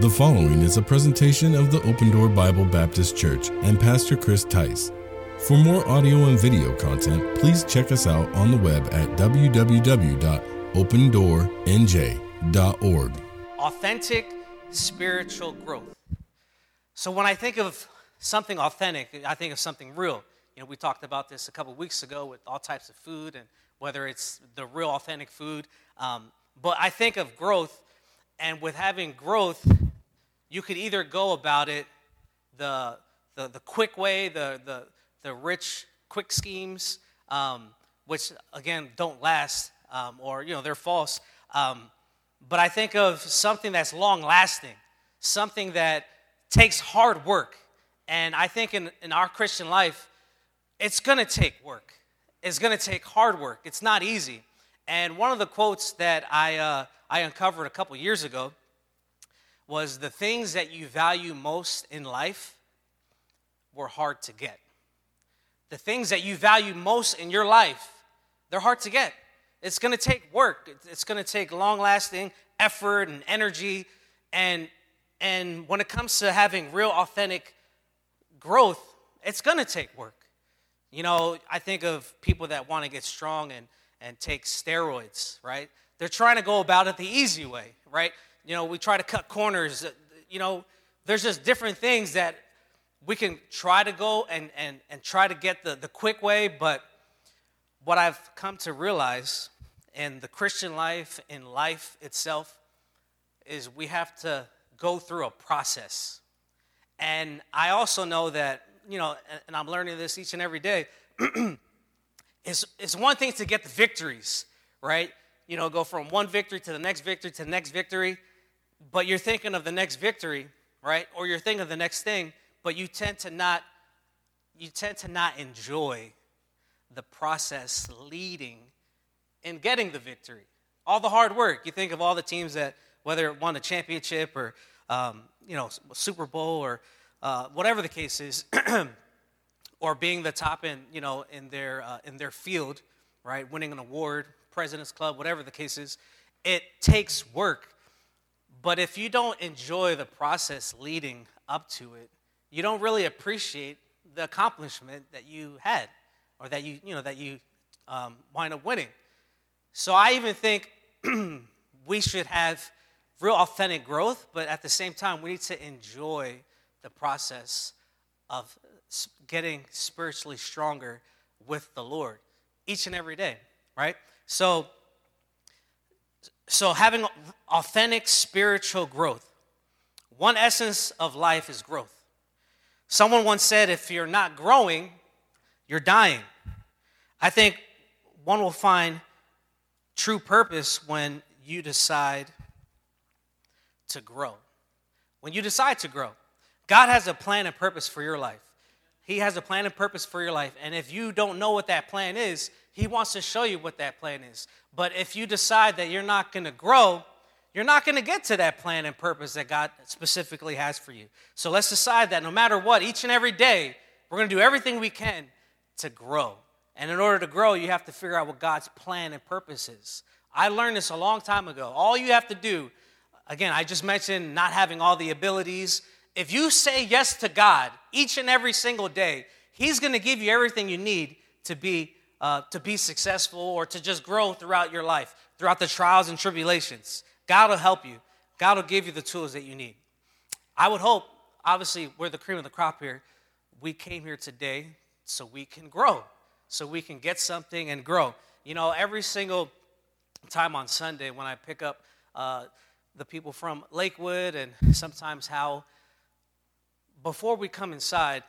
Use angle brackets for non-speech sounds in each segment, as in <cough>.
The following is a presentation of the Open Door Bible Baptist Church and Pastor Chris Tice. For more audio and video content, please check us out on the web at www.opendoornj.org. authentic spiritual growth. So when I think of something authentic, I think of something real. You know, we talked about this a couple weeks ago with all types of food and whether it's the real authentic food. Um, but I think of growth, and with having growth, you could either go about it the the, the quick way, the, the the rich quick schemes, um, which again don't last, um, or you know they're false. Um, but I think of something that's long lasting, something that takes hard work. And I think in, in our Christian life, it's gonna take work. It's gonna take hard work. It's not easy. And one of the quotes that I, uh, I uncovered a couple years ago was the things that you value most in life were hard to get. The things that you value most in your life, they're hard to get. It's to take work. It's to take long-lasting effort and energy and and when it comes to having real authentic growth, it's to take work. You know, I think of people that want to get strong and and take steroids, right? They're trying to go about it the easy way, right? You know, we try to cut corners. Uh, you know, there's just different things that we can try to go and, and, and try to get the, the quick way, but what I've come to realize in the Christian life, in life itself, is we have to go through a process. And I also know that, you know, and I'm learning this each and every day, <clears throat> it's, it's one thing to get the victories, right? You know, go from one victory to the next victory to the next victory, but you're thinking of the next victory, right? Or you're thinking of the next thing, but you tend to not you tend to not enjoy the process leading in getting the victory. All the hard work. You think of all the teams that, whether it won a championship or, um, you know, Super Bowl or uh, whatever the case is, <clears throat> or being the top in, you know, in their, uh, in their field, right? Winning an award, President's Club, whatever the case is. It takes work. But if you don't enjoy the process leading up to it, you don't really appreciate the accomplishment that you had or that you, you know, that you um, wind up winning. So I even think <clears throat> we should have real authentic growth, but at the same time, we need to enjoy the process of getting spiritually stronger with the Lord each and every day, right? So, so having authentic spiritual growth, one essence of life is growth. Someone once said, if you're not growing, you're dying. I think one will find true purpose when you decide to grow. When you decide to grow, God has a plan and purpose for your life. He has a plan and purpose for your life. And if you don't know what that plan is, He wants to show you what that plan is. But if you decide that you're not going to grow, you're not going to get to that plan and purpose that God specifically has for you. So let's decide that no matter what, each and every day, we're going to do everything we can to grow. And in order to grow, you have to figure out what God's plan and purpose is. I learned this a long time ago. All you have to do, again, I just mentioned not having all the abilities. If you say yes to God each and every single day, He's going to give you everything you need to be, uh, to be successful or to just grow throughout your life, throughout the trials and tribulations. God will help you. God will give you the tools that you need. I would hope, obviously, we're the cream of the crop here. We came here today so we can grow, so we can get something and grow. You know, every single time on Sunday when I pick up uh, the people from Lakewood and sometimes how, before we come inside,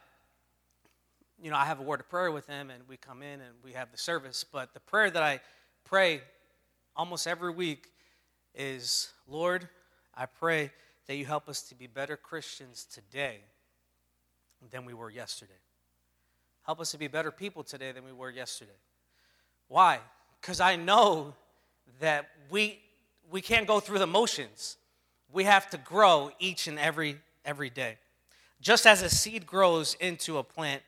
you know, I have a word of prayer with them and we come in and we have the service. But the prayer that I pray almost every week is Lord, I pray that you help us to be better Christians today than we were yesterday. Help us to be better people today than we were yesterday. Why? Because I know that we, we can't go through the motions. We have to grow each and every, every day. Just as a seed grows into a plant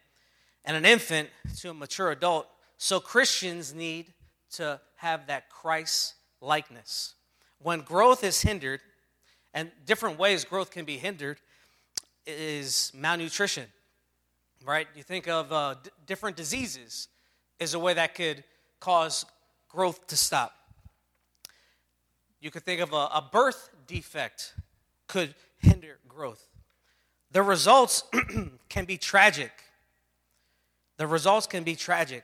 and an infant to a mature adult, so Christians need to have that Christ likeness when growth is hindered And different ways growth can be hindered is malnutrition, right? You think of uh, d- different diseases is a way that could cause growth to stop. You could think of a, a birth defect could hinder growth. The results <clears throat> can be tragic. The results can be tragic.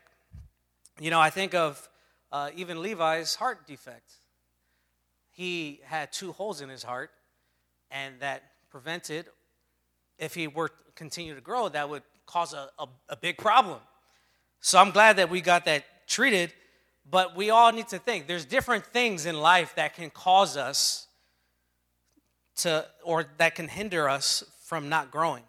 You know, I think of uh, even Levi's heart defect. He had two holes in his heart, and that prevented, if he were to continue to grow, that would cause a, a, a big problem. So I'm glad that we got that treated but we all need to think there's different things in life that can cause us to, or that can hinder us from not growing.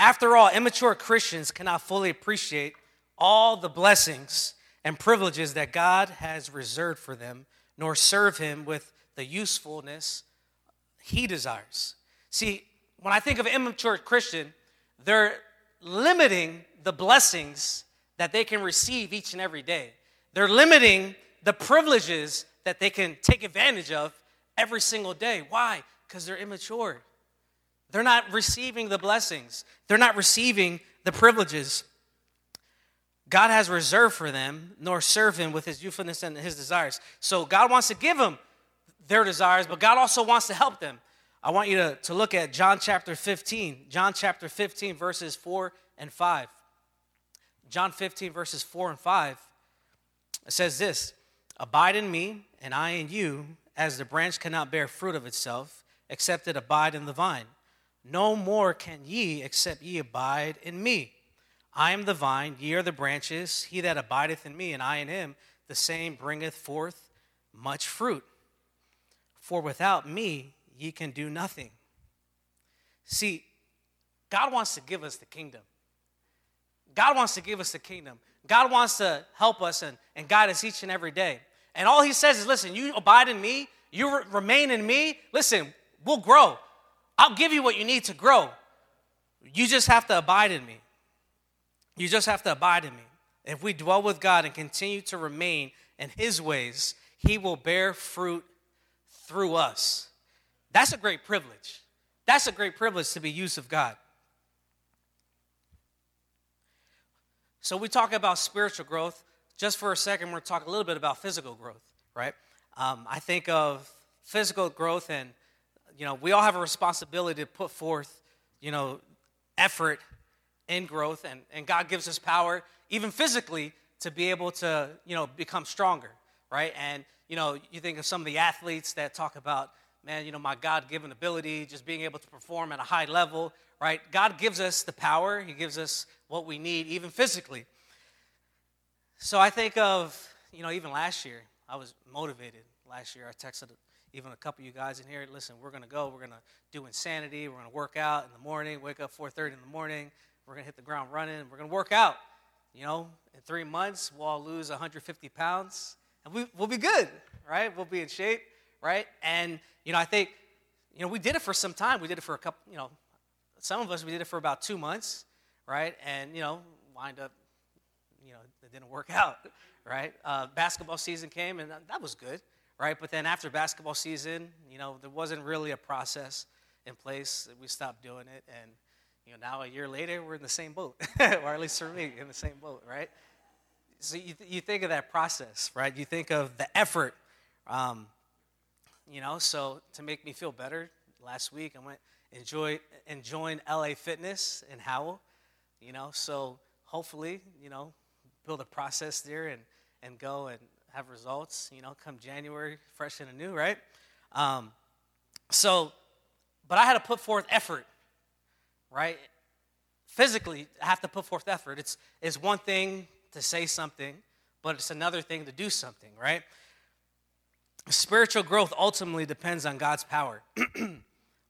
After all, immature Christians cannot fully appreciate all the blessings and privileges that God has reserved for them, nor serve Him with the usefulness He desires. See, when I think of immature Christian, they're limiting the blessings that they can receive each and every day. They're limiting the privileges that they can take advantage of every single day. Why? Because they're immature. They're not receiving the blessings, they're not receiving the privileges God has reserved for them, nor serve Him with His youthfulness and His desires. So God wants to give them their desires, but God also wants to help them. I want you to, to look at John chapter 15. John chapter 15, verses 4 and 5. John 15, verses 4 and 5. It says this Abide in me, and I in you, as the branch cannot bear fruit of itself, except it abide in the vine. No more can ye, except ye abide in me. I am the vine, ye are the branches. He that abideth in me, and I in him, the same bringeth forth much fruit. For without me, ye can do nothing. See, God wants to give us the kingdom. God wants to give us the kingdom. God wants to help us and, and guide us each and every day. And all he says is, listen, you abide in me, you re- remain in me. Listen, we'll grow. I'll give you what you need to grow. You just have to abide in me. You just have to abide in me. If we dwell with God and continue to remain in his ways, he will bear fruit through us. That's a great privilege. That's a great privilege to be used of God. So we talk about spiritual growth. Just for a second, we're going to talk a little bit about physical growth, right? Um, I think of physical growth, and you know, we all have a responsibility to put forth, you know, effort in growth, and, and God gives us power, even physically, to be able to, you know, become stronger, right? And you know, you think of some of the athletes that talk about, man, you know, my God-given ability, just being able to perform at a high level, right? God gives us the power. He gives us what we need, even physically. So I think of, you know, even last year, I was motivated. Last year, I texted even a couple of you guys in here. Listen, we're going to go. We're going to do insanity. We're going to work out in the morning. Wake up 4:30 in the morning. We're going to hit the ground running. We're going to work out. You know, in three months, we'll all lose 150 pounds, and we, we'll be good, right? We'll be in shape, right? And you know, I think, you know, we did it for some time. We did it for a couple. You know, some of us we did it for about two months right? And, you know, wind up, you know, it didn't work <laughs> out, right? Uh, basketball season came, and that was good, right? But then after basketball season, you know, there wasn't really a process in place. We stopped doing it, and, you know, now a year later, we're in the same boat, <laughs> or at least for me, in the same boat, right? So you, th- you think of that process, right? You think of the effort, um, you know, so to make me feel better, last week I went enjoy enjoying LA Fitness in Howell you know so hopefully you know build a process there and and go and have results you know come january fresh and anew right? Um, so but i had to put forth effort right? Physically i have to put forth effort. It's it's one thing to say something but it's another thing to do something right? Spiritual growth ultimately depends on god's power <clears throat>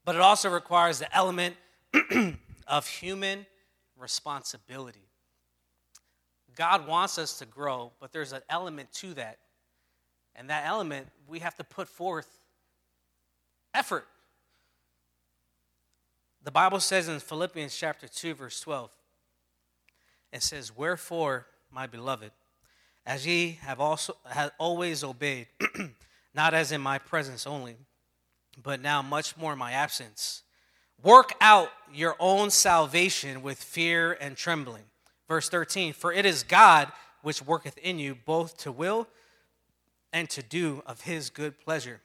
but it also requires the element <clears throat> of human responsibility. God wants us to grow, but there's an element to that. And that element, we have to put forth effort. The Bible says in Philippians chapter 2, verse 12, it says, Wherefore, my beloved, as ye have also have always obeyed, <clears throat> not as in my presence only, but now much more in my absence. Work out your own salvation with fear and trembling. Verse 13 For it is God which worketh in you both to will and to do of his good pleasure.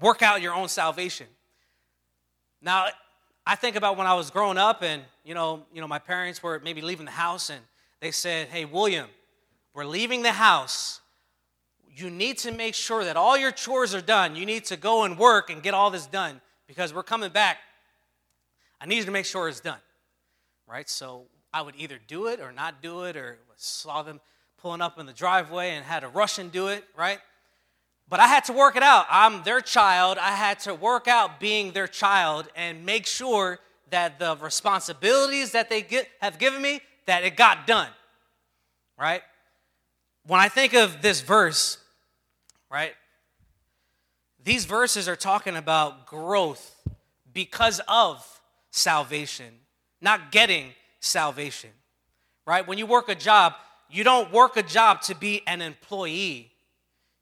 Work out your own salvation. Now, I think about when I was growing up and, you know, you know, my parents were maybe leaving the house and they said, Hey, William, we're leaving the house. You need to make sure that all your chores are done. You need to go and work and get all this done because we're coming back. I need you to make sure it's done. Right? So I would either do it or not do it, or saw them pulling up in the driveway and had to rush and do it, right? But I had to work it out. I'm their child. I had to work out being their child and make sure that the responsibilities that they get, have given me, that it got done, right? When I think of this verse, right, these verses are talking about growth because of salvation, not getting salvation, right? When you work a job, you don't work a job to be an employee,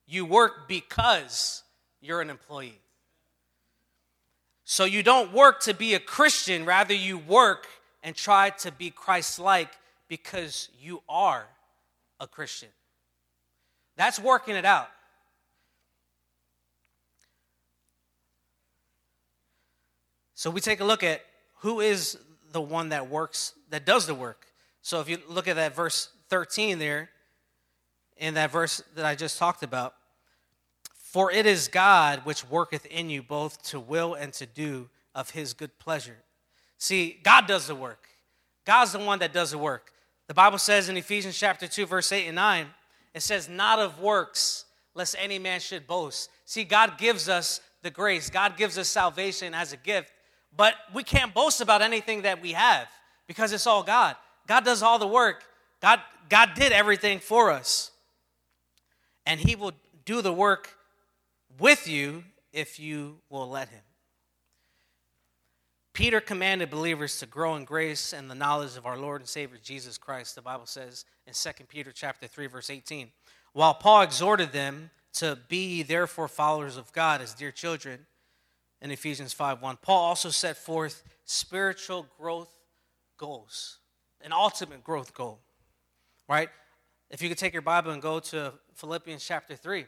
you work because you're an employee. So you don't work to be a Christian, rather, you work and try to be Christ like because you are a Christian. That's working it out. So we take a look at who is the one that works, that does the work. So if you look at that verse 13 there, in that verse that I just talked about, for it is God which worketh in you both to will and to do of his good pleasure. See, God does the work. God's the one that does the work. The Bible says in Ephesians chapter 2, verse 8 and 9, it says, Not of works, lest any man should boast. See, God gives us the grace, God gives us salvation as a gift, but we can't boast about anything that we have because it's all God. God does all the work. God, God did everything for us. And He will do the work with you if you will let Him. Peter commanded believers to grow in grace and the knowledge of our Lord and Savior Jesus Christ. The Bible says in 2 Peter chapter 3 verse 18. While Paul exhorted them to be therefore followers of God as dear children in Ephesians 5 1, Paul also set forth spiritual growth goals an ultimate growth goal, right? If you could take your Bible and go to Philippians chapter 3,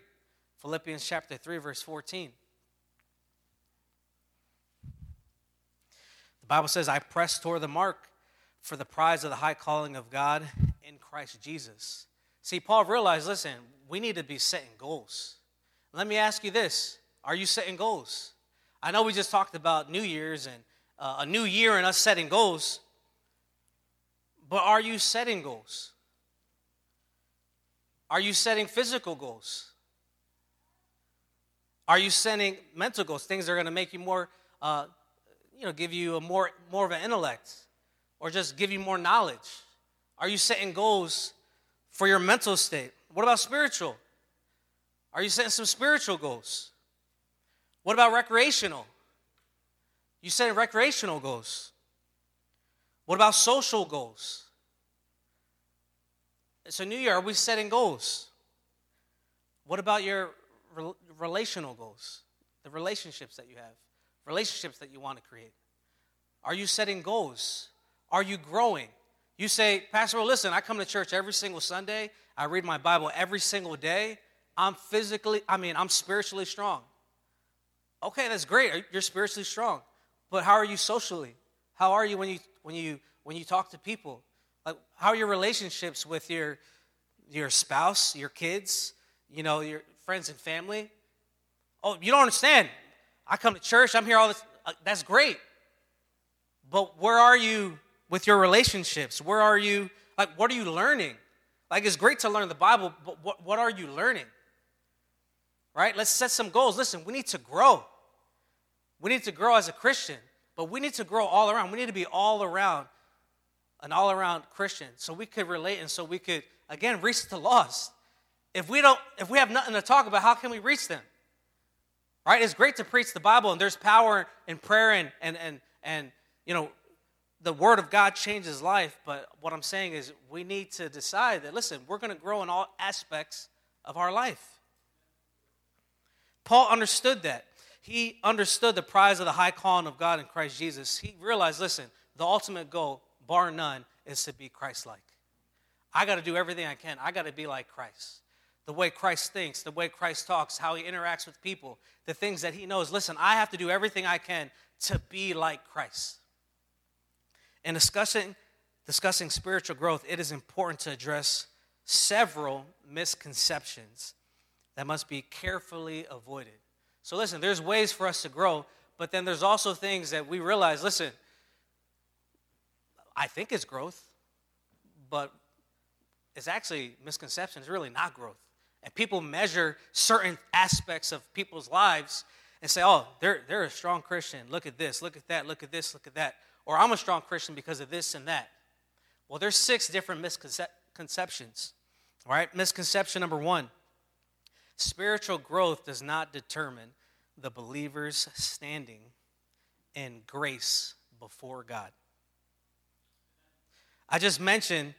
Philippians chapter 3, verse 14. The Bible says, I press toward the mark for the prize of the high calling of God in Christ Jesus. See, Paul realized listen, we need to be setting goals. Let me ask you this Are you setting goals? I know we just talked about New Year's and uh, a new year and us setting goals, but are you setting goals? Are you setting physical goals? Are you setting mental goals, things that are going to make you more, uh, you know, give you a more, more of an intellect or just give you more knowledge? Are you setting goals for your mental state? What about spiritual? Are you setting some spiritual goals? What about recreational? You setting recreational goals? What about social goals? So, New Year, are we setting goals? What about your relational goals? The relationships that you have, relationships that you want to create. Are you setting goals? Are you growing? You say, Pastor, well, listen, I come to church every single Sunday. I read my Bible every single day. I'm physically, I mean, I'm spiritually strong. Okay, that's great. You're spiritually strong. But how are you socially? How are you when you when you when you talk to people? Like how are your relationships with your your spouse, your kids, you know, your friends and family? Oh, you don't understand. I come to church, I'm here all this uh, that's great. But where are you with your relationships? Where are you like what are you learning? Like it's great to learn the Bible, but what, what are you learning? Right? Let's set some goals. Listen, we need to grow. We need to grow as a Christian. But we need to grow all around. We need to be all around, an all around Christian, so we could relate and so we could, again, reach the lost. If we don't, if we have nothing to talk about, how can we reach them? Right? It's great to preach the Bible, and there's power in prayer and and and and you know, the word of God changes life. But what I'm saying is we need to decide that listen, we're going to grow in all aspects of our life. Paul understood that. he understood the prize of the high calling of God in Christ Jesus, he realized listen, the ultimate goal, bar none, is to be Christ like. I got to do everything I can. I got to be like Christ. The way Christ thinks, the way Christ talks, how he interacts with people, the things that he knows. Listen, I have to do everything I can to be like Christ. In discussing, discussing spiritual growth, it is important to address several misconceptions that must be carefully avoided. So, listen, there's ways for us to grow, but then there's also things that we realize listen, I think it's growth, but it's actually misconception. It's really not growth. And people measure certain aspects of people's lives and say, oh, they're, they're a strong Christian. Look at this, look at that, look at this, look at that. Or I'm a strong Christian because of this and that. Well, there's six different misconceptions. All right, misconception number one spiritual growth does not determine the believer's standing in grace before God. I just mentioned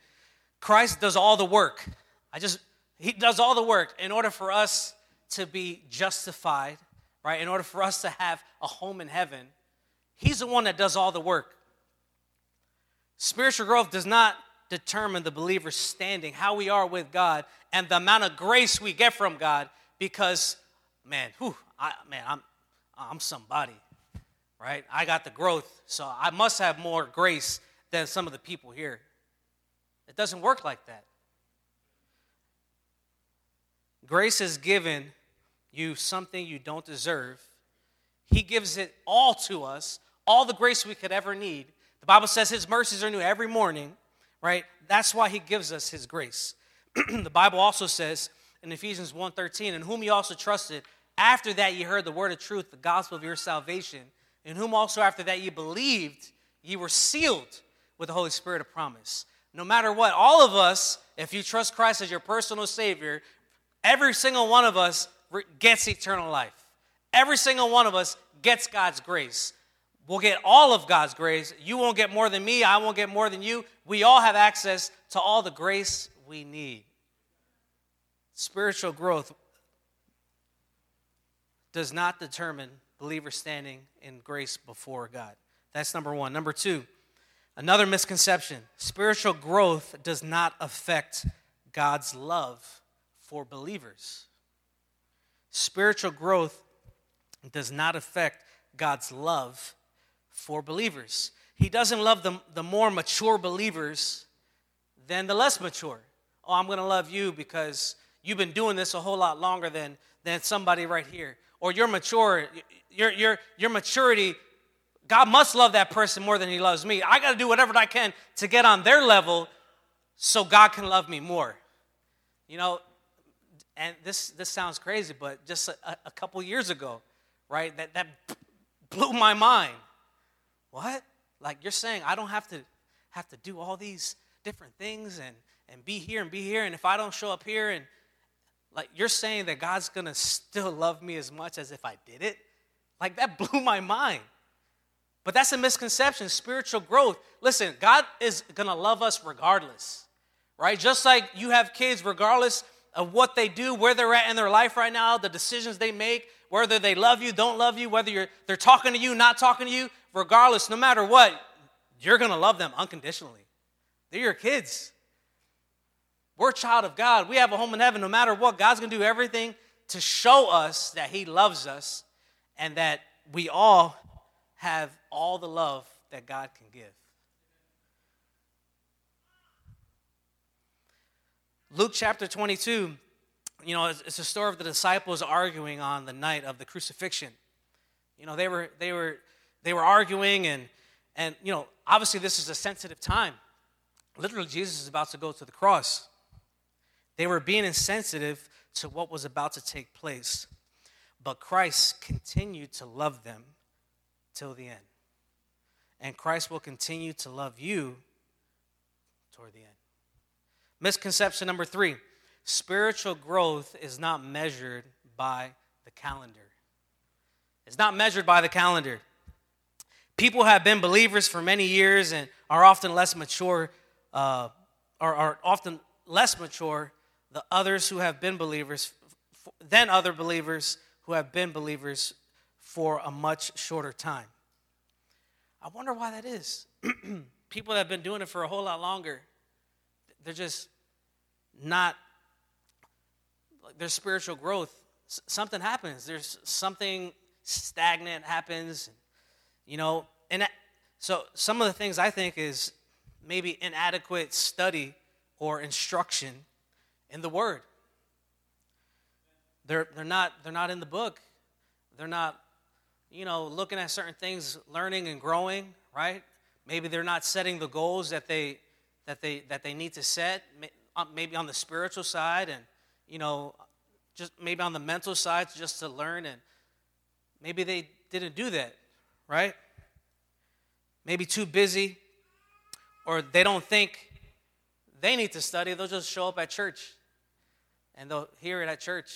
Christ does all the work. I just, he does all the work in order for us to be justified, right? In order for us to have a home in heaven. He's the one that does all the work. Spiritual growth does not determine the believer's standing, how we are with God, and the amount of grace we get from God because, man, whew, I, man, I'm, I'm somebody, right? I got the growth, so I must have more grace than some of the people here. It doesn't work like that. Grace has given you something you don't deserve. He gives it all to us, all the grace we could ever need. The Bible says His mercies are new every morning, right? That's why He gives us His grace. <clears throat> the Bible also says in Ephesians 1:13, in whom you also trusted, after that ye heard the word of truth, the gospel of your salvation, in whom also after that ye believed, ye were sealed with the Holy Spirit of promise no matter what, all of us, if you trust Christ as your personal Savior, every single one of us gets eternal life. Every single one of us gets God's grace. We'll get all of God's grace. You won't get more than me. I won't get more than you. We all have access to all the grace we need. Spiritual growth does not determine believer standing in grace before God. That's number one. Number two, Another misconception spiritual growth does not affect God's love for believers. Spiritual growth does not affect God's love for believers. He doesn't love the, the more mature believers than the less mature. Oh, I'm going to love you because you've been doing this a whole lot longer than, than somebody right here. Or you're mature, your, your, your maturity God must love that person more than he loves me. I got to do whatever I can to get on their level so God can love me more. You know, and this this sounds crazy, but just a, a couple years ago, right? That that blew my mind. What? Like you're saying I don't have to have to do all these different things and and be here and be here and if I don't show up here and like you're saying that God's going to still love me as much as if I did it? Like that <laughs> blew my mind. But that's a misconception. Spiritual growth. Listen, God is going to love us regardless, right? Just like you have kids, regardless of what they do, where they're at in their life right now, the decisions they make, whether they love you, don't love you, whether they're talking to you, not talking to you, regardless, no matter what, you're going to love them unconditionally. They're your kids. We're a child of God. We have a home in heaven. No matter what, God's going to do everything to show us that He loves us and that we all have all the love that God can give. Luke chapter 22, you know, it's, it's a story of the disciples arguing on the night of the crucifixion. You know, they were they were they were arguing and and you know, obviously this is a sensitive time. Literally Jesus is about to go to the cross. They were being insensitive to what was about to take place. But Christ continued to love them till the end. And Christ will continue to love you toward the end. Misconception number three spiritual growth is not measured by the calendar. It's not measured by the calendar. People have been believers for many years and are often less mature, uh, are, are often less mature the others who have been believers than other believers who have been believers for a much shorter time. I wonder why that is. <clears throat> People that have been doing it for a whole lot longer, they're just not, their spiritual growth, something happens. There's something stagnant happens, you know. And so some of the things I think is maybe inadequate study or instruction in the Word. They're, they're, not, they're not in the book. They're not, you know, looking at certain things, learning and growing, right? Maybe they're not setting the goals that they, that they, that they need to set, uh, maybe on the spiritual side and, you know, just maybe on the mental side just to learn. And maybe they didn't do that, right? Maybe too busy, or they don't think they need to study. They'll just show up at church and they'll hear it at church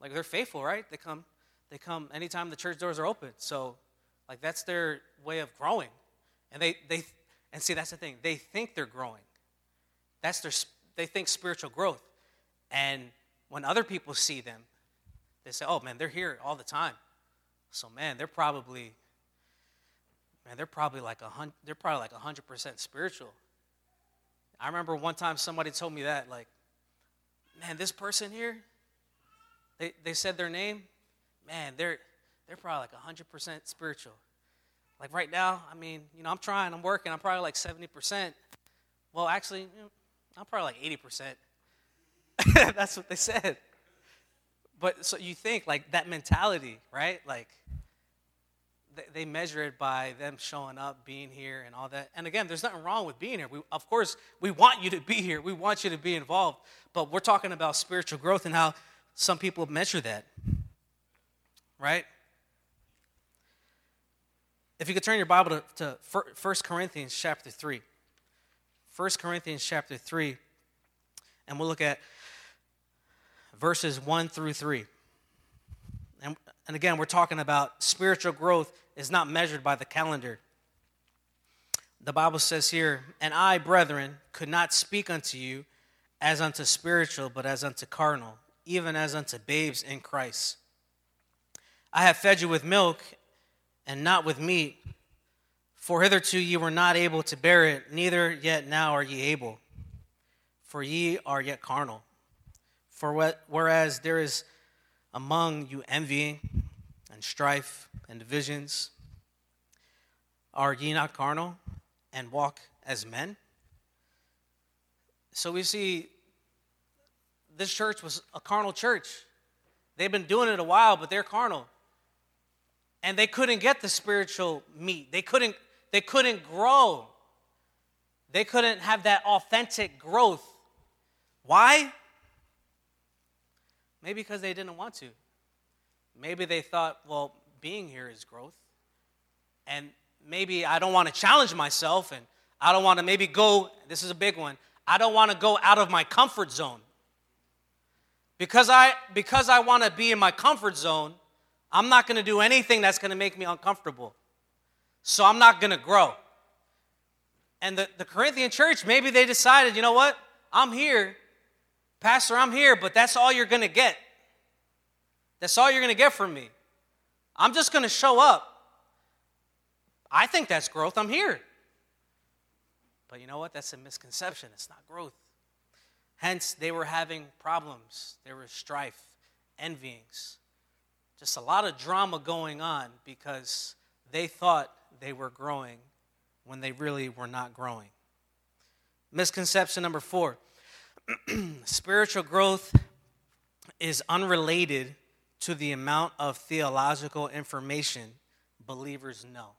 like they're faithful, right? They come, they come anytime the church doors are open. So, like that's their way of growing, and they they and see that's the thing. They think they're growing. That's their they think spiritual growth, and when other people see them, they say, "Oh man, they're here all the time." So man, they're probably man, they're probably like a hundred. They're probably like a hundred percent spiritual. I remember one time somebody told me that, like, man, this person here, they, they said their name, man, they're, they're probably like 100% spiritual. Like right now, I mean, you know, I'm trying, I'm working, I'm probably like 70%. Well, actually, you know, I'm probably like 80%. <laughs> That's what they said. But so you think like that mentality, right? Like they measure it by them showing up, being here, and all that. And again, there's nothing wrong with being here. We, of course, we want you to be here. We want you to be involved. But we're talking about spiritual growth and how some people measure that. Right? If you could turn your Bible to, to 1 Corinthians chapter 3. 1 Corinthians chapter 3, and we'll look at verses 1 through 3. And, and again, we're talking about spiritual growth is not measured by the calendar. The Bible says here, And I, brethren, could not speak unto you as unto spiritual, but as unto carnal, even as unto babes in Christ. I have fed you with milk and not with meat, for hitherto ye were not able to bear it, neither yet now are ye able, for ye are yet carnal. For what, whereas there is among you envying and strife and divisions, are ye not carnal and walk as men? So we see this church was a carnal church. They've been doing it a while, but they're carnal. And they couldn't get the spiritual meat. They couldn't they couldn't grow. They couldn't have that authentic growth. Why? Maybe because they didn't want to. Maybe they thought, well, being here is growth. And maybe I don't want to challenge myself and I don't want to maybe go, this is a big one, I don't want to go out of my comfort zone. Because I, because I want to be in my comfort zone, I'm not going to do anything that's going to make me uncomfortable. So I'm not going to grow. And the, the Corinthian church, maybe they decided, you know what? I'm here. Pastor, I'm here, but that's all you're going to get. That's all you're going to get from me. I'm just going to show up. I think that's growth. I'm here. But you know what? That's a misconception. It's not growth. Hence, they were having problems. There was strife, envyings, just a lot of drama going on because they thought they were growing when they really were not growing. Misconception number four <clears throat> spiritual growth is unrelated to the amount of theological information believers know.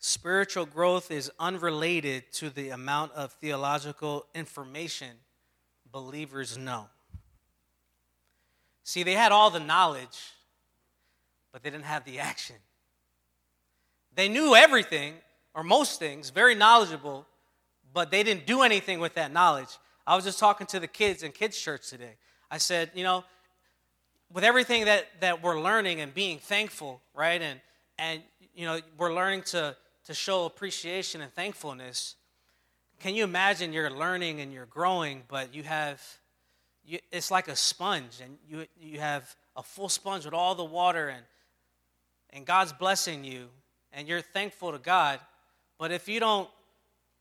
Spiritual growth is unrelated to the amount of theological information believers know. See, they had all the knowledge, but they didn't have the action. They knew everything, or most things, very knowledgeable, but they didn't do anything with that knowledge. I was just talking to the kids in kids' church today. I said, you know, with everything that, that we're learning and being thankful, right? And, and, you know, we're learning to to show appreciation and thankfulness, can you imagine you're learning and you're growing, but you have, you, it's like a sponge, and you, you have a full sponge with all the water and, and God's blessing you and you're thankful to God, but if you don't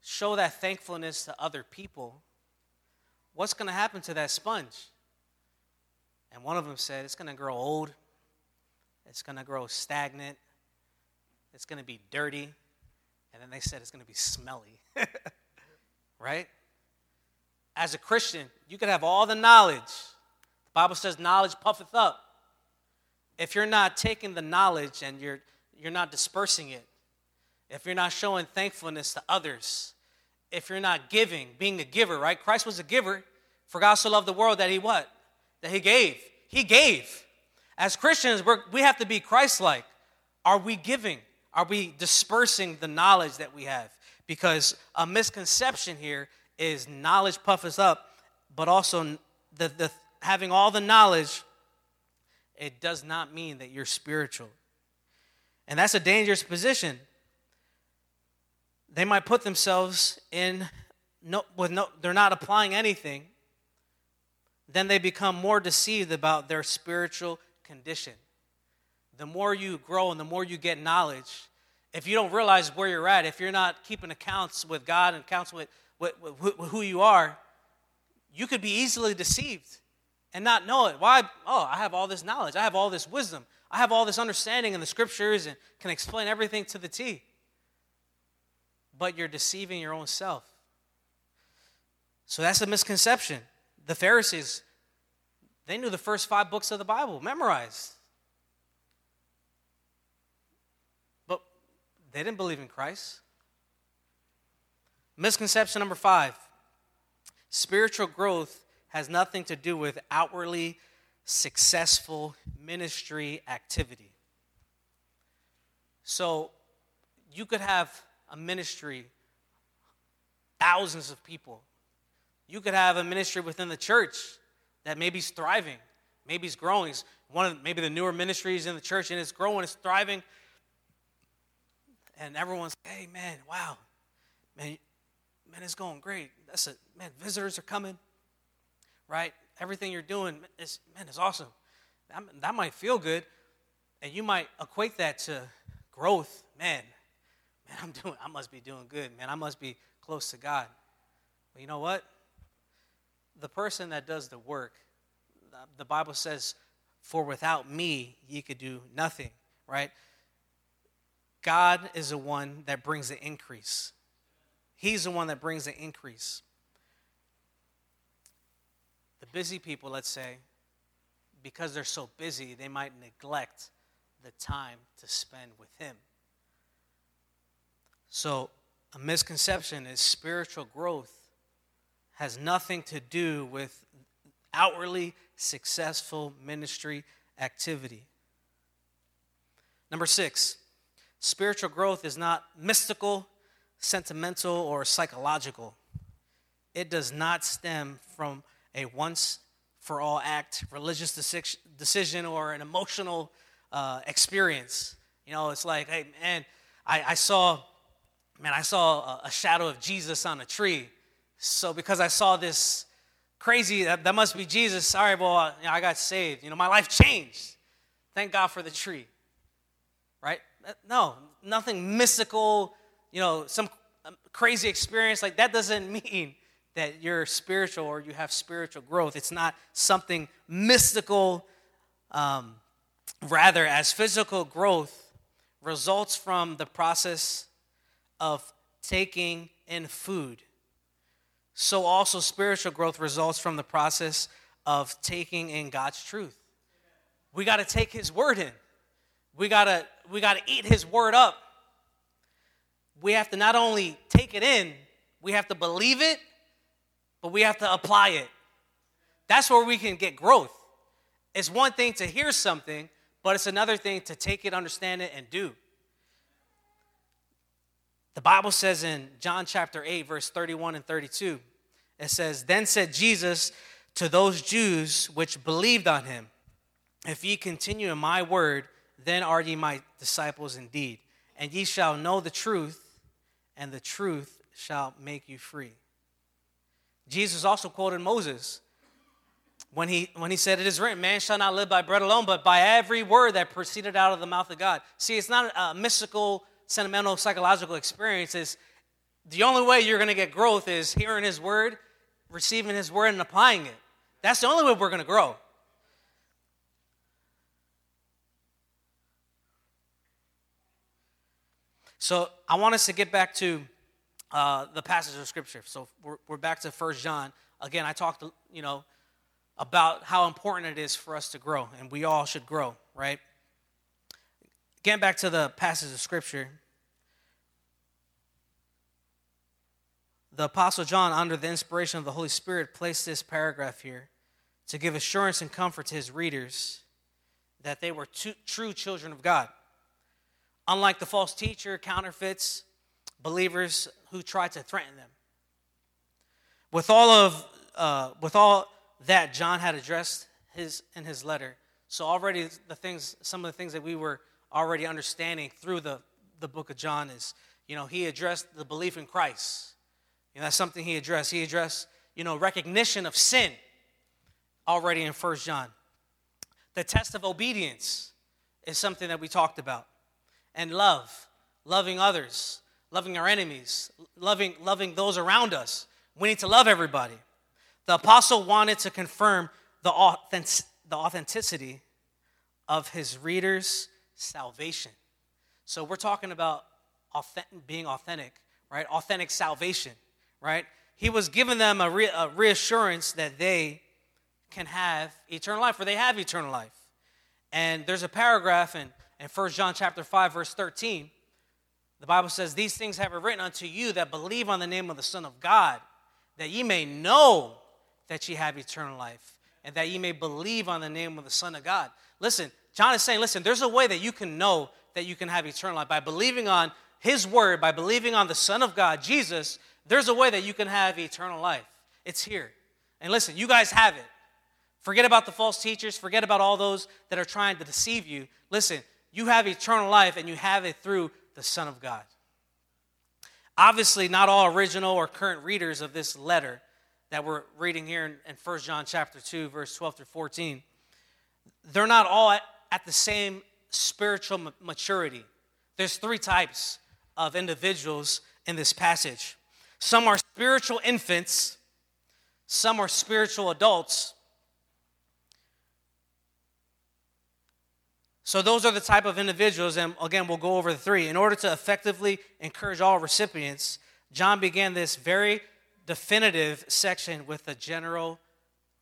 show that thankfulness to other people, what's going to happen to that sponge? And one of them said, It's going to grow old, it's going to grow stagnant, it's going to be dirty, and then they said it's going to be smelly. <laughs> right? As a Christian, you could have all the knowledge. The Bible says, knowledge puffeth up. If you're not taking the knowledge and you're, you're not dispersing it, if you're not showing thankfulness to others, if you're not giving, being a giver, right? Christ was a giver. For God so loved the world that he what? That he gave. He gave. As Christians, we have to be Christ like. Are we giving? Are we dispersing the knowledge that we have? Because a misconception here is knowledge puffs up, but also the, the, having all the knowledge, it does not mean that you're spiritual. And that's a dangerous position they might put themselves in no, with no, they're not applying anything, then they become more deceived about their spiritual condition. The more you grow and the more you get knowledge, if you don't realize where you're at, if you're not keeping accounts with God and accounts with who you are, you could be easily deceived and not know it. Why? Oh, I have all this knowledge. I have all this wisdom. I have all this understanding in the scriptures and can explain everything to the T but you're deceiving your own self. So that's a misconception. The Pharisees, they knew the first five books of the Bible, memorized. But they didn't believe in Christ. Misconception number five spiritual growth has nothing to do with outwardly successful ministry activity. So you could have a ministry, thousands of people. You could have a ministry within the church that maybe is thriving, maybe it's growing. It's one of maybe the newer ministries in the church, and it's growing, it's thriving. And everyone's, hey man, wow, man, man, it's going great. That's it. man, visitors are coming, right? Everything you're doing is man, it's awesome. That, that might feel good, and you might equate that to growth. Man, man, I'm <laughs> doing, I must be doing good, man. I must be close to God. But you know what? The person that does the work, the Bible says, for without me, ye could do nothing, right? God is the one that brings the increase. He's the one that brings the increase. The busy people, let's say, because they're so busy, they might neglect the time to spend with Him. So, a misconception is spiritual growth has nothing to do with outwardly successful ministry activity. Number six, spiritual growth is not mystical, sentimental, or psychological. It does not stem from a once for all act, religious decision, or an emotional uh, experience. You know, it's like, hey, man, I, I saw man, I saw a, shadow of Jesus on a tree. So because I saw this crazy, that, that must be Jesus. Sorry, well, you know, I got saved. You know, my life changed. Thank God for the tree. Right? No, nothing mystical, you know, some um, crazy experience. Like that doesn't <laughs> mean that you're spiritual or you have spiritual growth. It's not something mystical. Um, rather, as physical growth results from the process of taking in food. So, also, spiritual growth results from the process of taking in God's truth. We got to take His word in. We got to we got to eat His word up. We have to not only take it in, we have to believe it, but we have to apply it. That's where we can get growth. It's one thing to hear something, but it's another thing to take it, understand it, and do. The Bible says in John chapter 8, verse 31 and 32, it says, Then said Jesus to those Jews which believed on him, If ye continue in my word, then are ye my disciples indeed. And ye shall know the truth, and the truth shall make you free. Jesus also quoted Moses when he, when he said, It is written, man shall not live by bread alone, but by every word that proceeded out of the mouth of God. See, it's not a mystical, sentimental, psychological experience. It's the only way you're going to get growth is hearing his word, receiving his word, and applying it. That's the only way we're going to grow. So I want us to get back to uh, the passage of scripture. So we're, we're back to First John. Again, I talked, you know, about how important it is for us to grow, and we all should grow, right? Getting back to the passage of scripture, the Apostle John, under the inspiration of the Holy Spirit, placed this paragraph here to give assurance and comfort to his readers that they were true children of God. Unlike the false teacher, counterfeits, believers who try to threaten them. With all of, uh, with all that John had addressed his in his letter. So already the things, some of the things that we were already understanding through the, the book of John is, you know, he addressed the belief in Christ. You know, that's something he addressed. He addressed, you know, recognition of sin already in First John. The test of obedience is something that we talked about. And love, loving others, loving our enemies, loving, loving those around us. We need to love everybody. The apostle wanted to confirm the, authentic, the authenticity of his readers' salvation. So we're talking about authentic, being authentic, right? Authentic salvation, right? He was giving them a, re, a reassurance that they can have eternal life, or they have eternal life. And there's a paragraph in, in 1 John chapter 5, verse 13. The Bible says, These things have I written unto you that believe on the name of the Son of God, that ye may know that ye have eternal life, and that ye may believe on the name of the Son of God. Listen, John is saying, listen, there's a way that you can know that you can have eternal life by believing on his word, by believing on the Son of God, Jesus. There's a way that you can have eternal life. It's here. And listen, you guys have it. Forget about the false teachers, forget about all those that are trying to deceive you. Listen, you have eternal life and you have it through the Son of God. Obviously, not all original or current readers of this letter that we're reading here in, in 1 John chapter 2, verse 12 through 14, they're not all at, at the same spiritual maturity. There's three types of individuals in this passage. Some are spiritual infants, some are spiritual adults. So, those are the type of individuals, and again, we'll go over the three. In order to effectively encourage all recipients, John began this very definitive section with a general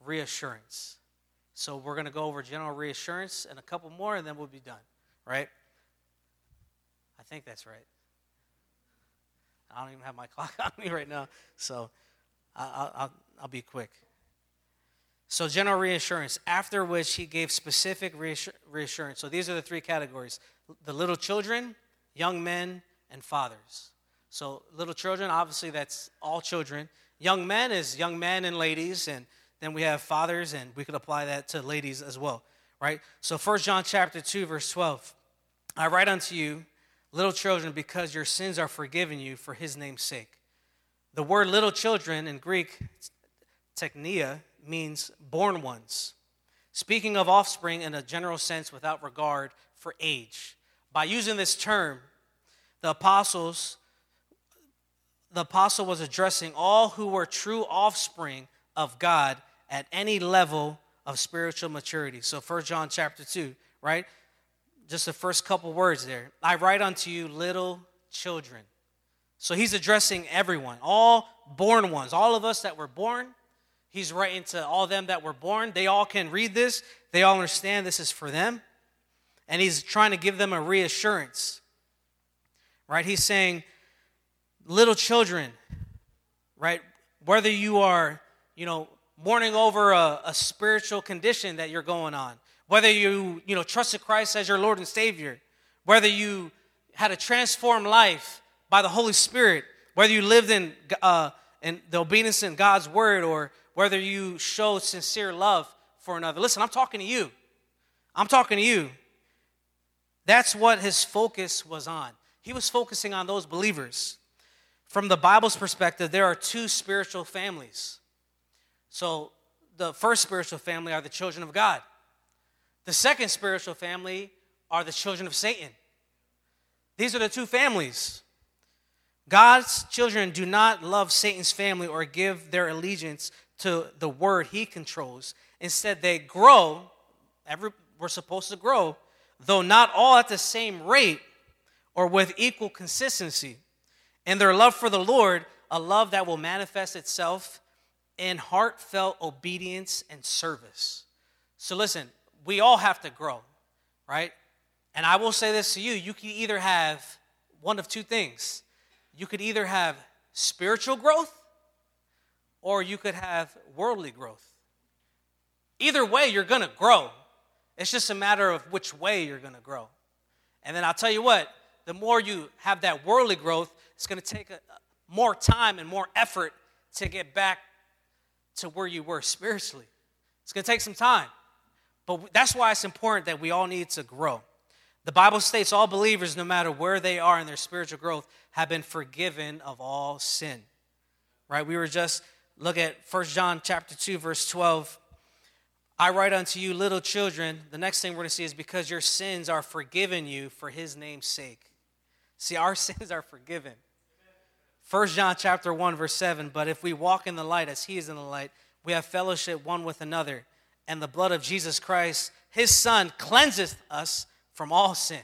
reassurance. So we're going to go over general reassurance and a couple more, and then we'll be done, right? I think that's right. I don't even have my <laughs> clock on me right now, so I'll, I'll, I'll be quick. So, general reassurance, after which he gave specific reassurance. So, these are the three categories the little children, young men, and fathers. So, little children, obviously, that's all children. Young men is young men and ladies, and then we have fathers, and we could apply that to ladies as well, right? So, First John chapter 2, verse 12. I write unto you, little children, because your sins are forgiven you for his name's sake. The word little children in Greek, teknia, means born ones. Speaking of offspring in a general sense without regard for age. By using this term, the apostles the apostle was addressing all who were true offspring of God at any level of spiritual maturity. So 1 John chapter 2, right? Just the first couple words there. I write unto you little children. So he's addressing everyone, all born ones, all of us that were born. He's writing to all them that were born. They all can read this. They all understand this is for them. And he's trying to give them a reassurance. Right? He's saying, little children, right? Whether you are, you know, mourning over a, a, spiritual condition that you're going on, whether you, you know, trusted Christ as your Lord and Savior, whether you had a transformed life by the Holy Spirit, whether you lived in, uh, in the obedience in God's word, or whether you show sincere love for another. Listen, I'm talking to you. I'm talking to you. That's what his focus was on. He was focusing on those believers. From the Bible's perspective, there are two spiritual families. So the first spiritual family are the children of God. The second spiritual family are the children of Satan. These are the two families. God's children do not love Satan's family or give their allegiance to the word he controls. Instead, they grow. Every, we're supposed to grow, though not all at the same rate or with equal consistency. In their love for the Lord, a love that will manifest itself in heartfelt obedience and service. So, listen, we all have to grow, right? And I will say this to you you can either have one of two things. You could either have spiritual growth or you could have worldly growth. Either way, you're gonna grow. It's just a matter of which way you're gonna grow. And then I'll tell you what, the more you have that worldly growth, it's gonna take a, more time and more effort to get back to where you were spiritually. It's gonna take some time. But that's why it's important that we all need to grow. The Bible states all believers, no matter where they are in their spiritual growth, have been forgiven of all sin. Right? We were just look at 1 John chapter 2 verse 12. I write unto you little children, the next thing we're going to see is because your sins are forgiven you for his name's sake. See, our <laughs> sins are forgiven. 1 John chapter 1 verse 7, but if we walk in the light as he is in the light, we have fellowship one with another, and the blood of Jesus Christ, his son, cleanseth us from all sin.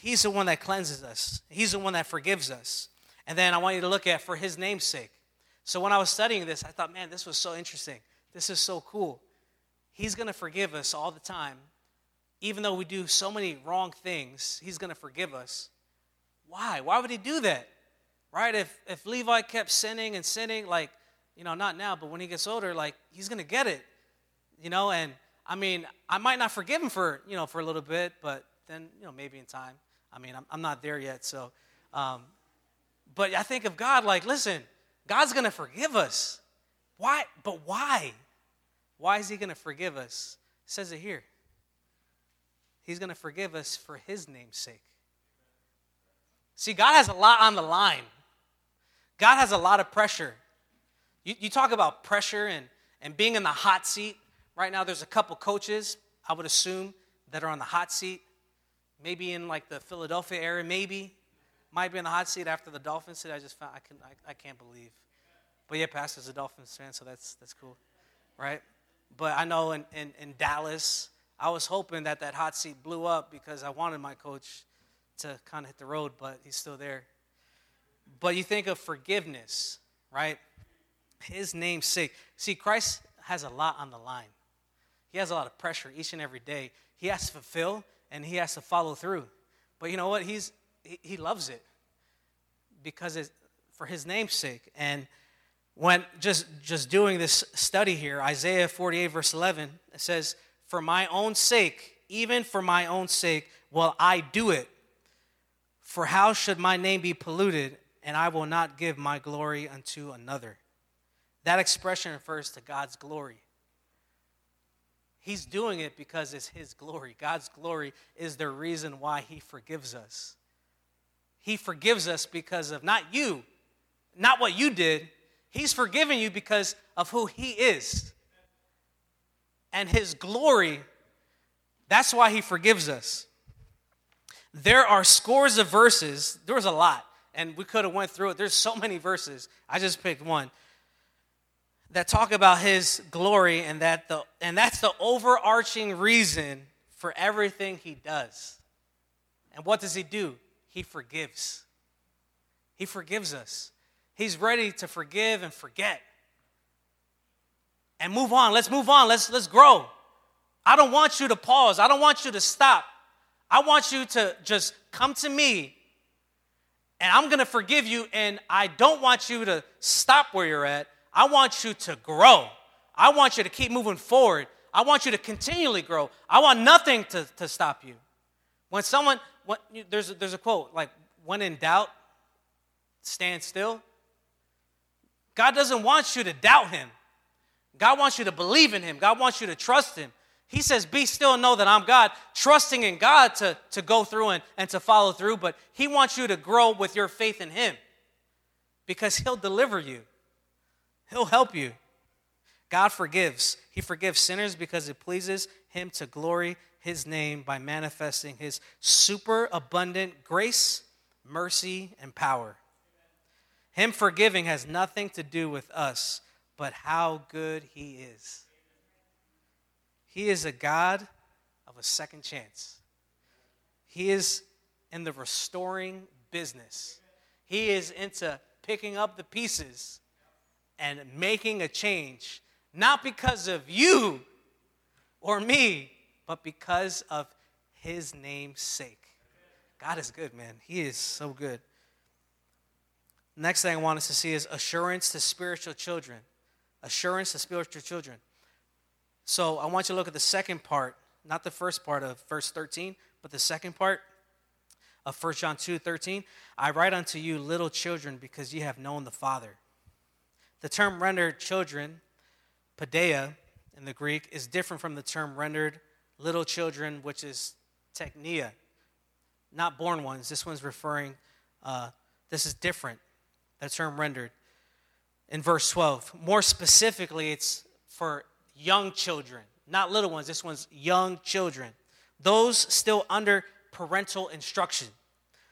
He's the one that cleanses us, He's the one that forgives us. And then I want you to look at for His name's sake. So when I was studying this, I thought, man, this was so interesting. This is so cool. He's going to forgive us all the time. Even though we do so many wrong things, He's going to forgive us. Why? Why would He do that? Right? If, if Levi kept sinning and sinning, like, you know, not now, but when he gets older, like, he's going to get it. You know, and I mean, I might not forgive him for, you know, for a little bit, but then, you know, maybe in time. I mean, I'm, I'm not there yet, so. Um, but I think of God like, listen, God's going to forgive us. Why? But why? Why is he going to forgive us? It says it here. He's going to forgive us for his name's sake. See, God has a lot on the line. God has a lot of pressure. You, you talk about pressure and, and being in the hot seat. Right now, there's a couple coaches, I would assume, that are on the hot seat. Maybe in like the Philadelphia area, maybe. Might be in the hot seat after the Dolphins hit. I just found, I, can, I, I can't believe. But yeah, Pastor's a Dolphins fan, so that's, that's cool, right? But I know in, in, in Dallas, I was hoping that that hot seat blew up because I wanted my coach to kind of hit the road, but he's still there. But you think of forgiveness, right? His name's sake. See, Christ has a lot on the line. He has a lot of pressure each and every day. He has to fulfill and he has to follow through. But you know what? He's, he, he loves it because it's for his name's sake. And when just, just doing this study here, Isaiah 48, verse 11, it says, For my own sake, even for my own sake, will I do it. For how should my name be polluted, and I will not give my glory unto another? That expression refers to God's glory. He's doing it because it's His glory. God's glory is the reason why He forgives us. He forgives us because of not you, not what you did. He's forgiven you because of who He is. And His glory, that's why He forgives us. There are scores of verses, there was a lot, and we could have went through it. There's so many verses. I just picked one that talk about his glory and that the and that's the overarching reason for everything he does. And what does he do? He forgives. He forgives us. He's ready to forgive and forget. And move on. Let's move on. Let's let's grow. I don't want you to pause. I don't want you to stop. I want you to just come to me and I'm going to forgive you and I don't want you to stop where you're at. I want you to grow. I want you to keep moving forward. I want you to continually grow. I want nothing to, to stop you. When someone, when, there's, there's a quote like, when in doubt, stand still. God doesn't want you to doubt Him. God wants you to believe in Him. God wants you to trust Him. He says, Be still and know that I'm God, trusting in God to, to go through and, and to follow through, but He wants you to grow with your faith in Him because He'll deliver you. He'll help you. God forgives. He forgives sinners because it pleases him to glory his name by manifesting his super abundant grace, mercy, and power. Him forgiving has nothing to do with us, but how good he is. He is a God of a second chance. He is in the restoring business. He is into picking up the pieces and making a change, not because of you or me, but because of his name's sake. God is good, man. He is so good. Next thing I want us to see is assurance to spiritual children. Assurance to spiritual children. So I want you to look at the second part, not the first part of verse 13, but the second part of 1 John 2 13. I write unto you, little children, because ye have known the Father. The term rendered children, paideia in the Greek, is different from the term rendered little children, which is teknia, not born ones. This one's referring, uh, this is different, the term rendered. In verse 12, more specifically, it's for young children, not little ones. This one's young children. Those still under parental instruction.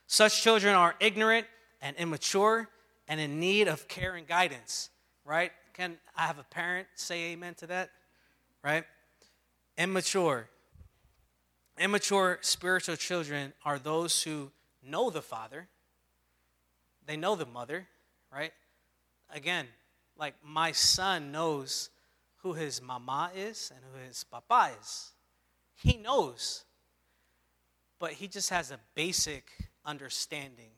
Such children are ignorant and immature and in need of care and guidance, right? Can I have a parent say amen to that? Right? Immature. Immature spiritual children are those who know the father, they know the mother, right? Again, like my son knows who his mama is and who his papa is. He knows but he just has a basic understanding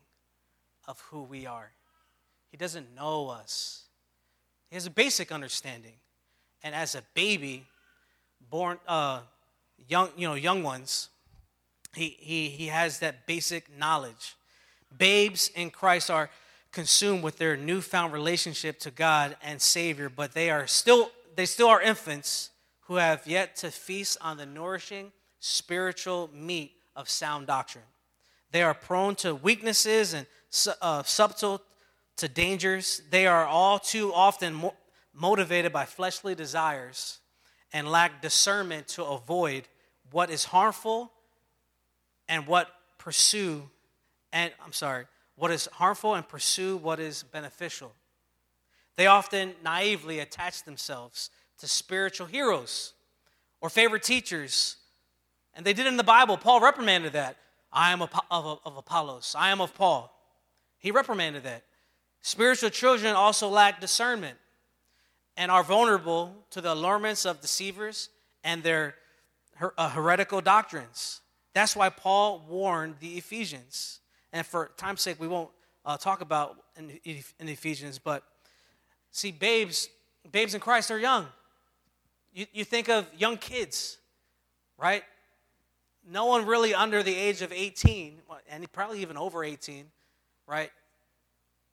of who we are. He doesn't know us. He has a basic understanding. And as a baby, born uh, young, you know, young ones, he, he, he has that basic knowledge. Babes in Christ are consumed with their newfound relationship to God and Savior, but they are still they still are infants who have yet to feast on the nourishing spiritual meat of sound doctrine. They are prone to weaknesses and uh, subtle to dangers. They are all too often mo- motivated by fleshly desires and lack discernment to avoid what is harmful and what pursue and I'm sorry, what is harmful and pursue what is beneficial. They often naively attach themselves to spiritual heroes or favorite teachers and they did in the Bible. Paul reprimanded that. I am of, of, of Apollos. I am of Paul. He reprimanded that. Spiritual children also lack discernment and are vulnerable to the allurements of deceivers and their her, uh, heretical doctrines. That's why Paul warned the Ephesians. And for time's sake, we won't uh, talk about in, in Ephesians, but see, babes, babes in Christ are young. You, you think of young kids, right? no one really under the age of 18, and probably even over 18, right,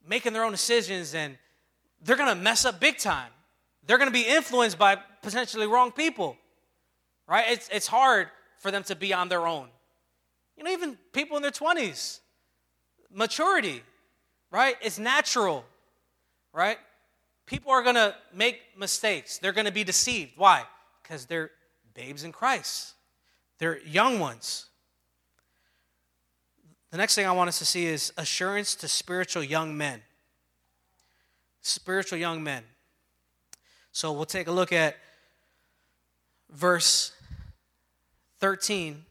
making their own decisions, and they're going to mess up big time. They're going to be influenced by potentially wrong people, right? It's, it's hard for them to be on their own. You know, even people in their 20s, maturity, right? It's natural, right? People are going to make mistakes. They're going to be deceived. Why? Because they're babes in Christ. They're young ones. The next thing I want us to see is assurance to spiritual young men. Spiritual young men. So we'll take a look at verse 13.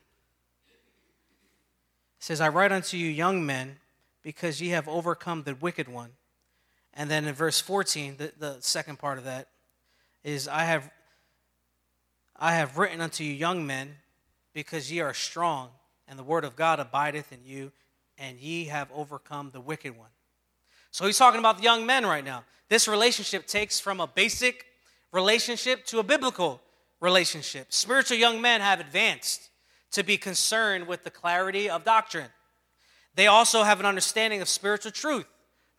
Says, I write unto you, young men, because ye have overcome the wicked one. And then in verse 14, the, the second part of that is, I have, I have written unto you, young men, because ye are strong, and the word of God abideth in you, and ye have overcome the wicked one. So he's talking about the young men right now. This relationship takes from a basic relationship to a biblical relationship. Spiritual young men have advanced to be concerned with the clarity of doctrine. They also have an understanding of spiritual truth.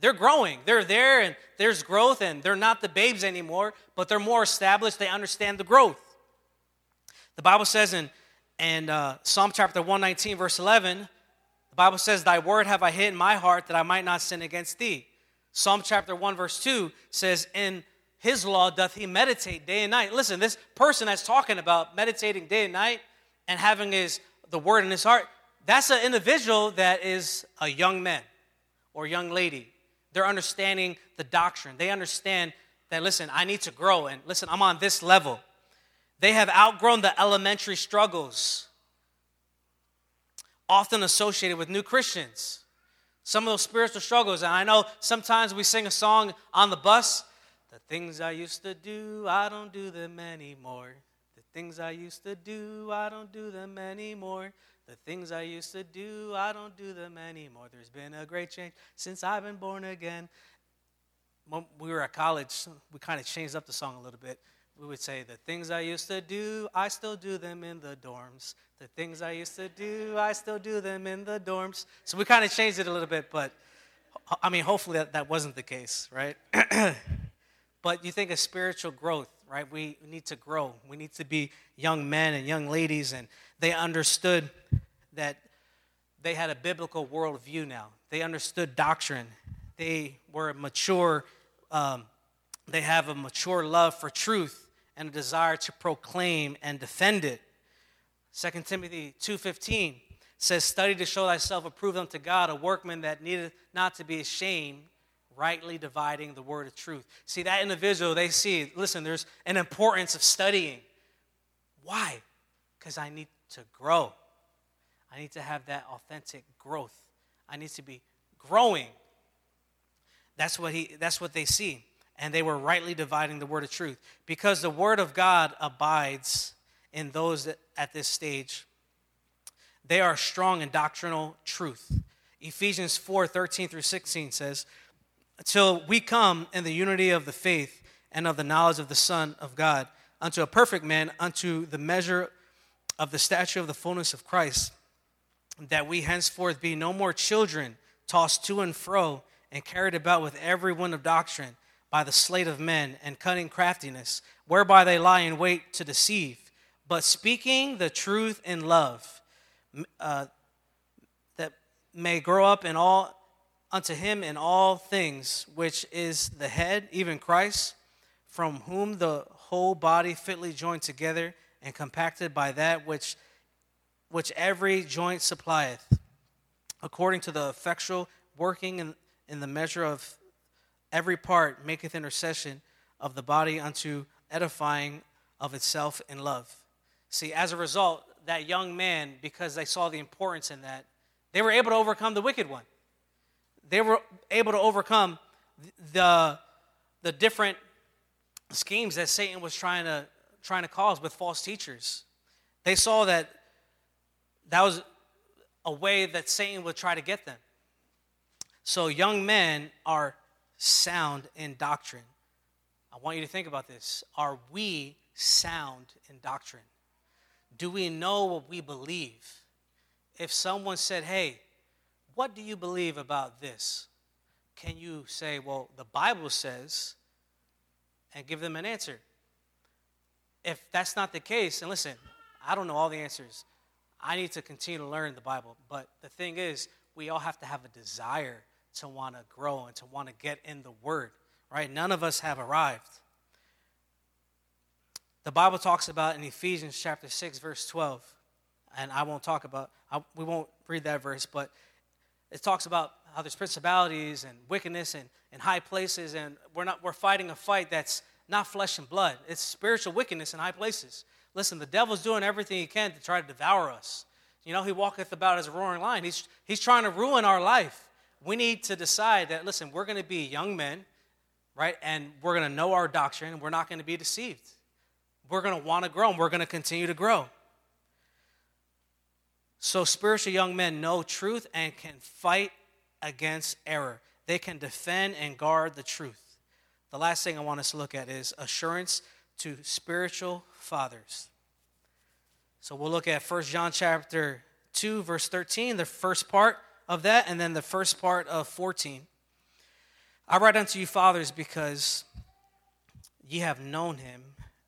They're growing. They're there and there's growth, and they're not the babes anymore, but they're more established. They understand the growth. The Bible says in and uh, Psalm chapter 119, verse 11, the Bible says, Thy word have I hid in my heart that I might not sin against thee. Psalm chapter 1, verse 2 says, In his law doth he meditate day and night. Listen, this person that's talking about meditating day and night and having his the word in his heart, that's an individual that is a young man or young lady. They're understanding the doctrine. They understand that, listen, I need to grow. And listen, I'm on this level. They have outgrown the elementary struggles often associated with new Christians. Some of those spiritual struggles. And I know sometimes we sing a song on the bus The things I used to do, I don't do them anymore. The things I used to do, I don't do them anymore. The things I used to do, I don't do them anymore. There's been a great change since I've been born again. When we were at college, we kind of changed up the song a little bit. We would say, The things I used to do, I still do them in the dorms. The things I used to do, I still do them in the dorms. So we kind of changed it a little bit, but I mean, hopefully that, that wasn't the case, right? <clears throat> but you think of spiritual growth, right? We need to grow. We need to be young men and young ladies, and they understood that they had a biblical worldview now. They understood doctrine. They were mature. Um, they have a mature love for truth and a desire to proclaim and defend it. 2 Timothy 2:15 says, "Study to show thyself approved unto God, a workman that needeth not to be ashamed, rightly dividing the word of truth." See that individual, they see, listen, there's an importance of studying. Why? Because I need to grow. I need to have that authentic growth. I need to be growing. That's what he that's what they see. And they were rightly dividing the word of truth. Because the word of God abides in those that, at this stage. They are strong in doctrinal truth. Ephesians 4 13 through 16 says, Until we come in the unity of the faith and of the knowledge of the Son of God, unto a perfect man, unto the measure of the stature of the fullness of Christ, that we henceforth be no more children, tossed to and fro, and carried about with every wind of doctrine by the sleight of men and cunning craftiness, whereby they lie in wait to deceive but speaking the truth in love, uh, that may grow up in all unto him in all things, which is the head, even Christ, from whom the whole body fitly joined together and compacted by that which which every joint supplieth, according to the effectual working in, in the measure of every part, maketh intercession of the body unto edifying of itself in love. See, as a result, that young man, because they saw the importance in that, they were able to overcome the wicked one. They were able to overcome the, the different schemes that Satan was trying to, trying to cause with false teachers. They saw that that was a way that Satan would try to get them. So, young men are sound in doctrine. I want you to think about this. Are we sound in doctrine? Do we know what we believe? If someone said, Hey, what do you believe about this? Can you say, Well, the Bible says, and give them an answer? If that's not the case, and listen, I don't know all the answers. I need to continue to learn the Bible. But the thing is, we all have to have a desire to want to grow and to want to get in the Word, right? None of us have arrived. The Bible talks about in Ephesians chapter 6, verse 12, and I won't talk about, I, we won't read that verse, but it talks about how there's principalities and wickedness and, and high places, and we're, not, we're fighting a fight that's not flesh and blood. It's spiritual wickedness in high places. Listen, the devil's doing everything he can to try to devour us. You know, he walketh about as a roaring lion. He's, he's trying to ruin our life. We need to decide that, listen, we're going to be young men, right? And we're going to know our doctrine, and we're not going to be deceived we're going to want to grow and we're going to continue to grow. So, spiritual young men know truth and can fight against error. They can defend and guard the truth. The last thing I want us to look at is assurance to spiritual fathers. So we'll look at 1 John chapter 2 verse 13, the first part of that and then the first part of 14. I write unto you fathers because ye have known him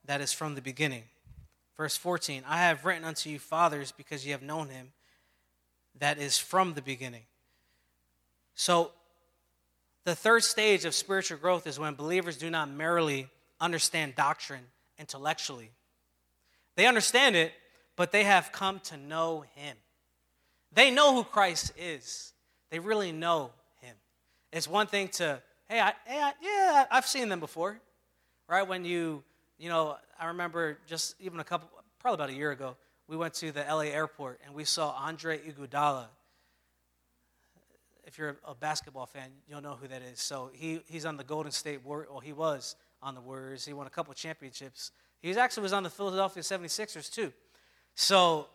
that is from the beginning. Verse 14 I have written unto you, fathers, because ye have known him that is from the beginning. So, the third stage of spiritual growth is when believers do not merely understand doctrine intellectually. They understand it, but they have come to know Him. They know who Christ is. They really know Him. It's one thing to, hey, I, hey I, yeah, I've seen them before, right? When you, you know, I remember just even a couple, probably about a year ago, we went to the LA airport and we saw Andre Iguodala. If you're a basketball fan, you'll know who that is. So he, he's on the Golden State Warriors, or he was on the Warriors. He won a couple championships. He actually was on the Philadelphia 76ers too. So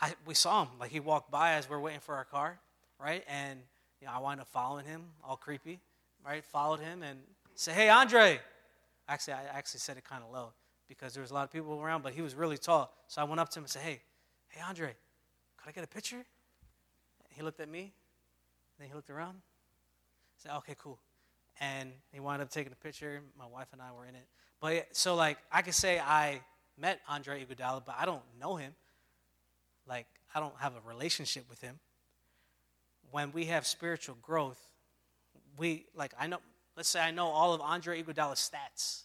I, we saw him. Like he walked by as we are waiting for our car, right? And you know, I wound up following him, all creepy, right? Followed him and said, "Hey, Andre." Actually, I actually said it kind of low because there was a lot of people around, but he was really tall. So I went up to him and said, "Hey, hey, Andre, could I get a picture?" He looked at me, then he looked around. I said, "Okay, cool." And he wound up taking a picture. My wife and I were in it. But so like I could say I met Andre Iguodala, but I don't know him. Like I don't have a relationship with him. When we have spiritual growth, we like I know. Let's say I know all of Andre Iguodala's stats.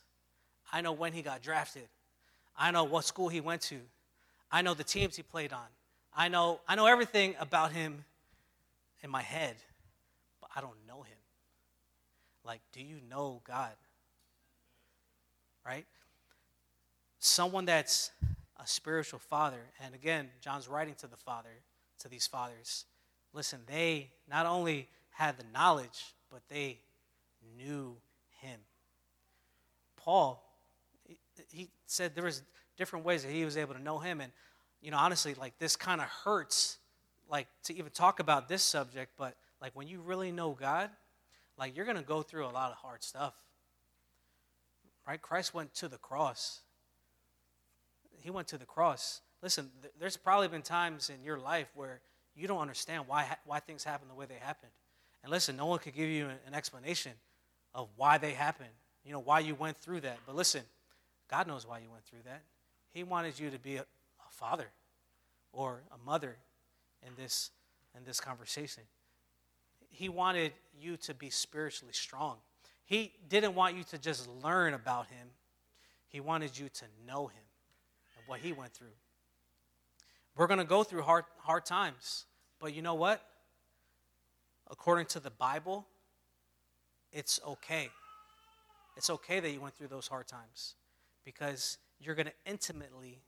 I know when he got drafted. I know what school he went to. I know the teams he played on. I know I know everything about him in my head, but I don't know him. Like, do you know God? Right? someone that's a spiritual father, and again, John's writing to the father, to these fathers. Listen, they not only had the knowledge, but they knew him. Paul, he said there was different ways that he was able to know him, and you know, honestly, like this kind of hurts, like to even talk about this subject, but like when you really know God, like you're gonna go through a lot of hard stuff. Right? Christ went to the cross he went to the cross. Listen, th- there's probably been times in your life where you don't understand why, why things happen the way they happened. And listen, no one could give you an, an explanation of why they happened, you know, why you went through that. But listen, God knows why you went through that. He wanted you to be a, a father or a mother in this, in this conversation. He wanted you to be spiritually strong. He didn't want you to just learn about him, he wanted you to know him and what he went through. We're going to go through hard, hard times, but you know what? According to the Bible, it's okay. It's okay that you went through those hard times because you're going to intimately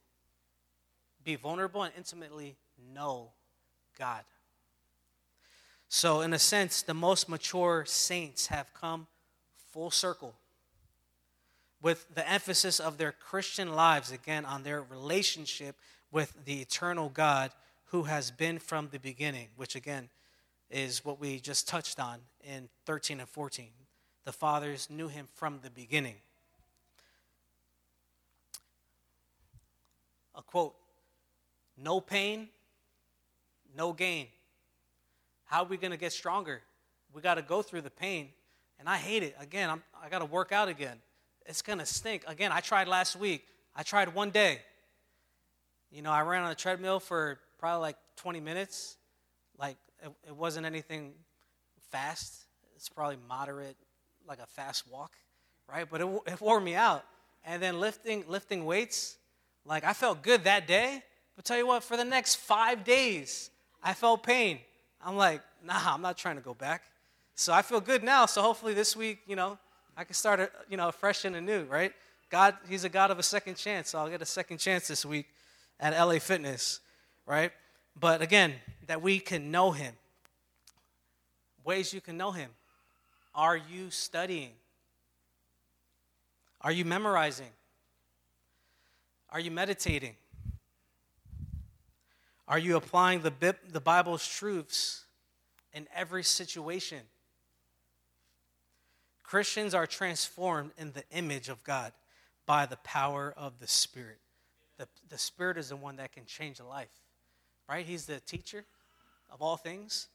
be vulnerable and intimately know God. So, in a sense, the most mature saints have come full circle with the emphasis of their Christian lives, again, on their relationship with the eternal God who has been from the beginning, which again is what we just touched on in 13 and 14. The fathers knew him from the beginning. A quote No pain, no gain. How are we going to get stronger? We got to go through the pain. And I hate it. Again, I'm, I got to work out again it's going to stink. Again, I tried last week. I tried one day. You know, I ran on a treadmill for probably like 20 minutes. Like, it, it wasn't anything fast. It's probably moderate, like a fast walk, right? But it, it wore me out. And then lifting, lifting weights, like I felt good that day. But tell you what, for the next five days, I felt pain. I'm like, nah, I'm not trying to go back. So I feel good now. So hopefully this week, you know, I can start, a, you know, fresh and anew, right? God, He's a God of a second chance. So I'll get a second chance this week at LA Fitness, right? But again, that we can know Him. Ways you can know Him. Are you studying? Are you memorizing? Are you meditating? Are you applying the, the Bible's truths in every situation? Christians are transformed in the image of God by the power of the Spirit. The, the Spirit is the one that can change a life, right? He's the teacher of all things.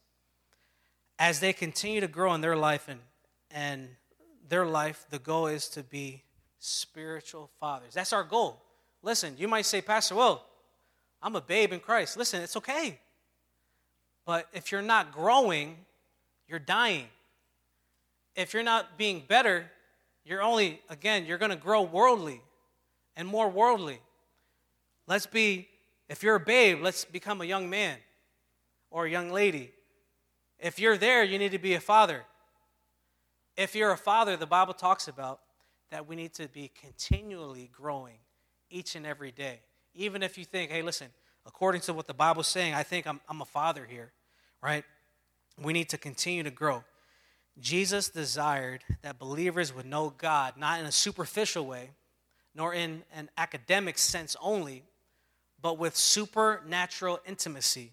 As they continue to grow in their life and, and their life, the goal is to be spiritual fathers. That's our goal. Listen, you might say, Pastor, well, I'm a babe in Christ. Listen, it's okay. But if you're not growing, you're dying if you're not being better, you're only, again, you're going to grow worldly and more worldly. Let's be, if you're a babe, let's become a young man or young lady. If you're there, you need to be a father. If you're a father, the Bible talks about that we need to be continually growing each and every day. Even if you think, hey, listen, according to what the Bible's saying, I think I'm, I'm a father here, right? We need to continue to grow. Jesus desired that believers would know God, not in a superficial way, nor in an academic sense only, but with supernatural intimacy,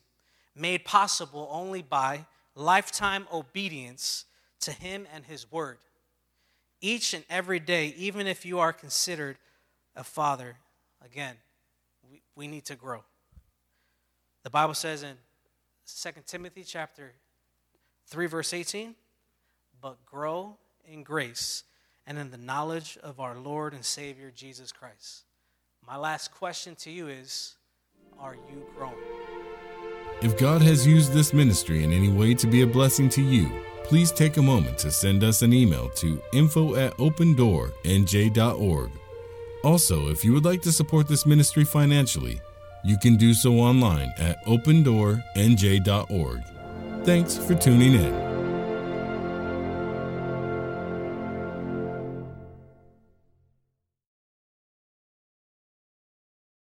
made possible only by lifetime obedience to Him and His Word. Each and every day, even if you are considered a father, again, we, we need to grow. The Bible says in 2 Timothy chapter 3, verse 18, but grow in grace and in the knowledge of our Lord and Savior Jesus Christ. My last question to you is Are you growing? If God has used this ministry in any way to be a blessing to you, please take a moment to send us an email to info at opendoornj.org. Also, if you would like to support this ministry financially, you can do so online at opendoornj.org. Thanks for tuning in.